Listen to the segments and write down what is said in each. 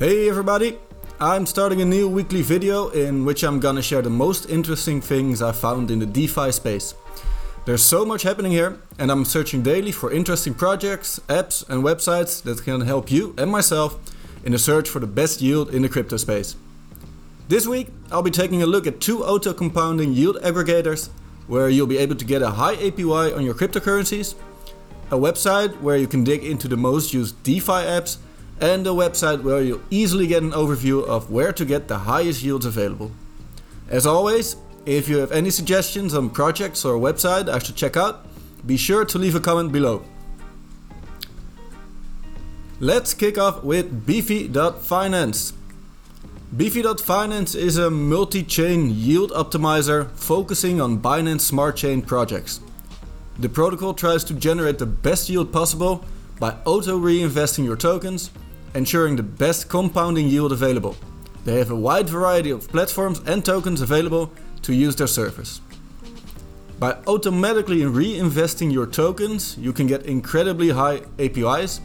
Hey everybody! I'm starting a new weekly video in which I'm gonna share the most interesting things I found in the DeFi space. There's so much happening here and I'm searching daily for interesting projects, apps and websites that can help you and myself in the search for the best yield in the crypto space. This week I'll be taking a look at two auto compounding yield aggregators where you'll be able to get a high APY on your cryptocurrencies, a website where you can dig into the most used DeFi apps and a website where you'll easily get an overview of where to get the highest yields available. As always, if you have any suggestions on projects or website I should check out, be sure to leave a comment below. Let's kick off with Beefy.finance. Beefy.finance is a multi-chain yield optimizer focusing on Binance Smart Chain projects. The protocol tries to generate the best yield possible by auto reinvesting your tokens ensuring the best compounding yield available. They have a wide variety of platforms and tokens available to use their service. By automatically reinvesting your tokens, you can get incredibly high APYs,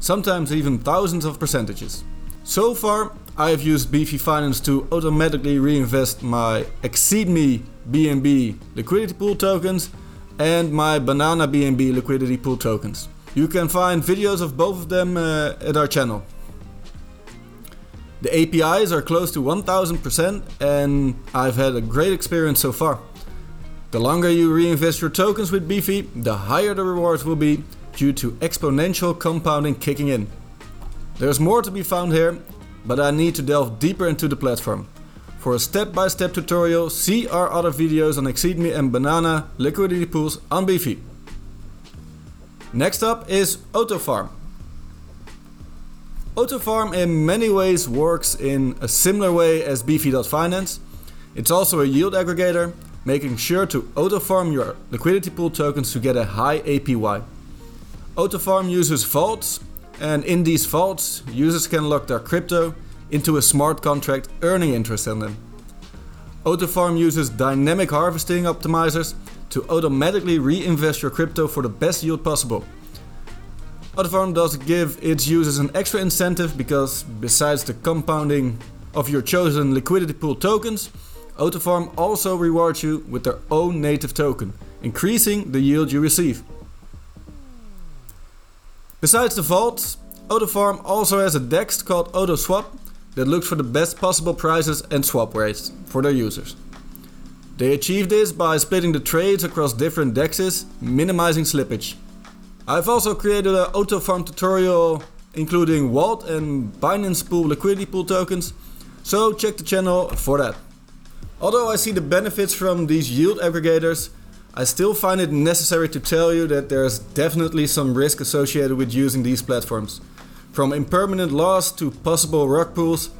sometimes even thousands of percentages. So far, I have used Beefy Finance to automatically reinvest my Exeedme BNB liquidity pool tokens and my Banana BNB liquidity pool tokens. You can find videos of both of them uh, at our channel. The APYs are close to 1000% and I've had a great experience so far. The longer you reinvest your tokens with Beefy, the higher the rewards will be due to exponential compounding kicking in. There's more to be found here, but I need to delve deeper into the platform. For a step-by-step -step tutorial, see our other videos on Exeedme and Banana liquidity pools on Beefy. Next up is Autofarm. Autofarm in many ways works in a similar way as Beefy.finance. It's also a yield aggregator, making sure to autofarm your liquidity pool tokens to get a high APY. Autofarm uses vaults, and in these vaults, users can lock their crypto into a smart contract earning interest on them. Autofarm uses dynamic harvesting optimizers to automatically reinvest your crypto for the best yield possible. Autofarm does give its users an extra incentive because besides the compounding of your chosen liquidity pool tokens, Autofarm also rewards you with their own native token, increasing the yield you receive. Besides the vault, Autofarm also has a DEX called AutoSwap that looks for the best possible prices and swap rates for their users. They achieve this by splitting the trades across different dexes, minimizing slippage. I've also created an Autofarm tutorial including Wault and Binance Pool liquidity pool tokens, so check the channel for that. Although I see the benefits from these yield aggregators, I still find it necessary to tell you that there's definitely some risk associated with using these platforms. From impermanent loss to possible rug pulls,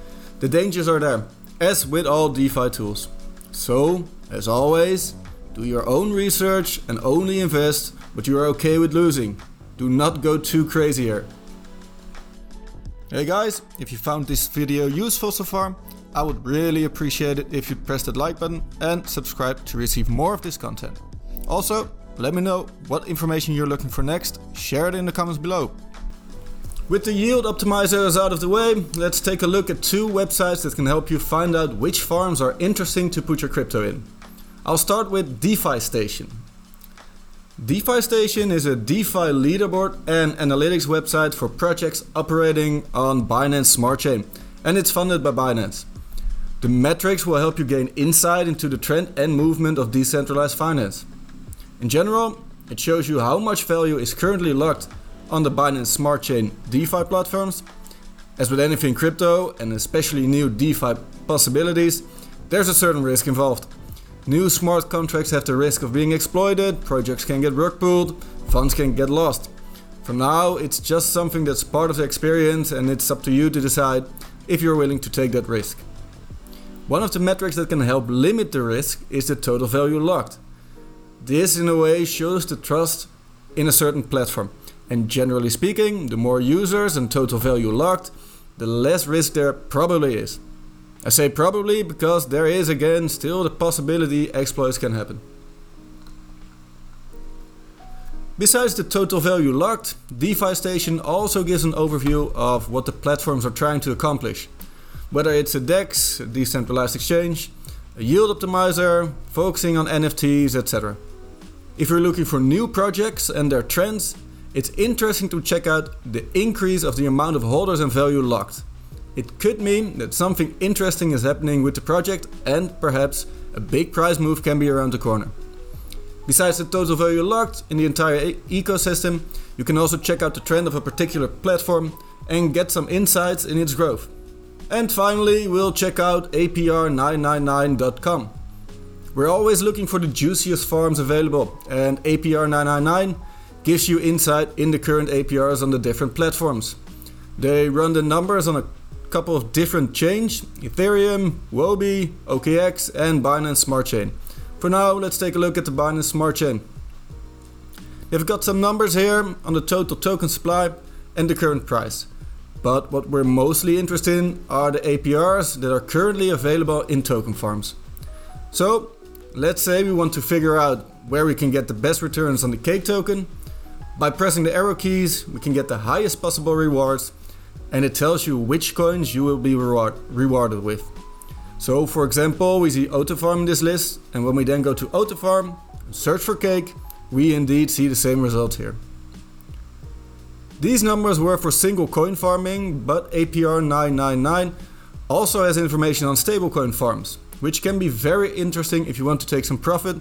the dangers are there, as with all DeFi tools. So, as always, do your own research and only invest what you are okay with losing. Do not go too crazy here. Hey guys, if you found this video useful so far, I would really appreciate it if you press that like button and subscribe to receive more of this content. Also, let me know what information you're looking for next, share it in the comments below. With the yield optimizers out of the way, let's take a look at two websites that can help you find out which farms are interesting to put your crypto in. I'll start with Defistation. DeFi Station is a DeFi leaderboard and analytics website for projects operating on Binance Smart Chain, and it's funded by Binance. The metrics will help you gain insight into the trend and movement of decentralized finance. In general, it shows you how much value is currently locked on the Binance Smart Chain DeFi platforms. As with anything crypto, and especially new DeFi possibilities, there's a certain risk involved. New smart contracts have the risk of being exploited, projects can get rug pulled, funds can get lost. For now, it's just something that's part of the experience and it's up to you to decide if you're willing to take that risk. One of the metrics that can help limit the risk is the total value locked. This in a way shows the trust in a certain platform. And generally speaking, the more users and total value locked, the less risk there probably is. I say probably because there is again still the possibility exploits can happen. Besides the total value locked, Defistation also gives an overview of what the platforms are trying to accomplish. Whether it's a DEX, a decentralized exchange, a yield optimizer, focusing on NFTs, etc. If you're looking for new projects and their trends, it's interesting to check out the increase of the amount of holders and value locked. It could mean that something interesting is happening with the project and perhaps a big price move can be around the corner. Besides the total value locked in the entire e- ecosystem, you can also check out the trend of a particular platform and get some insights in its growth. And finally, we'll check out APR999.com. We're always looking for the juiciest farms available, and APR999 gives you insight in the current APRs on the different platforms. They run the numbers on a couple of different chains Ethereum, Huobi, OKX, and Binance Smart Chain. For now, let's take a look at the Binance Smart Chain. They've got some numbers here on the total token supply and the current price. But what we're mostly interested in are the APRs that are currently available in token farms. So, let's say we want to figure out where we can get the best returns on the cake token. By pressing the arrow keys, we can get the highest possible rewards, and it tells you which coins you will be reward rewarded with. So for example, we see Autofarm in this list, and when we then go to Autofarm, search for cake, we indeed see the same result here. These numbers were for single coin farming, but APR 999 also has information on stablecoin farms, which can be very interesting if you want to take some profit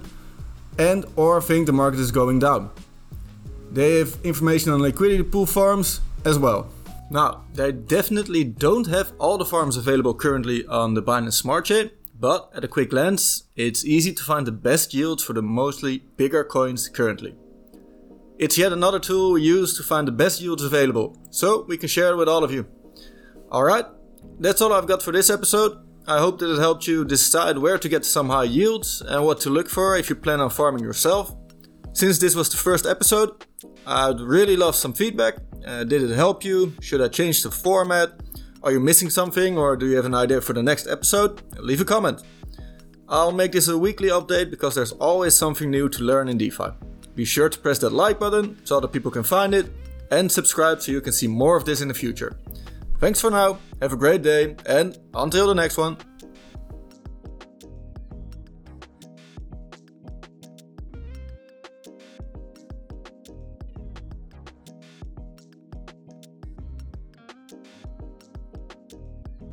and or think the market is going down. They have information on liquidity pool farms as well. Now, they definitely don't have all the farms available currently on the Binance Smart Chain, but at a quick glance, it's easy to find the best yields for the mostly bigger coins currently. It's yet another tool we use to find the best yields available, so we can share it with all of you. Alright, that's all I've got for this episode. I hope that it helped you decide where to get some high yields and what to look for if you plan on farming yourself. Since this was the first episode, I'd really love some feedback. Uh, did it help you? Should I change the format? Are you missing something or do you have an idea for the next episode? Leave a comment. I'll make this a weekly update because there's always something new to learn in DeFi. Be sure to press that like button so other people can find it and subscribe so you can see more of this in the future. Thanks for now, have a great day, and until the next one.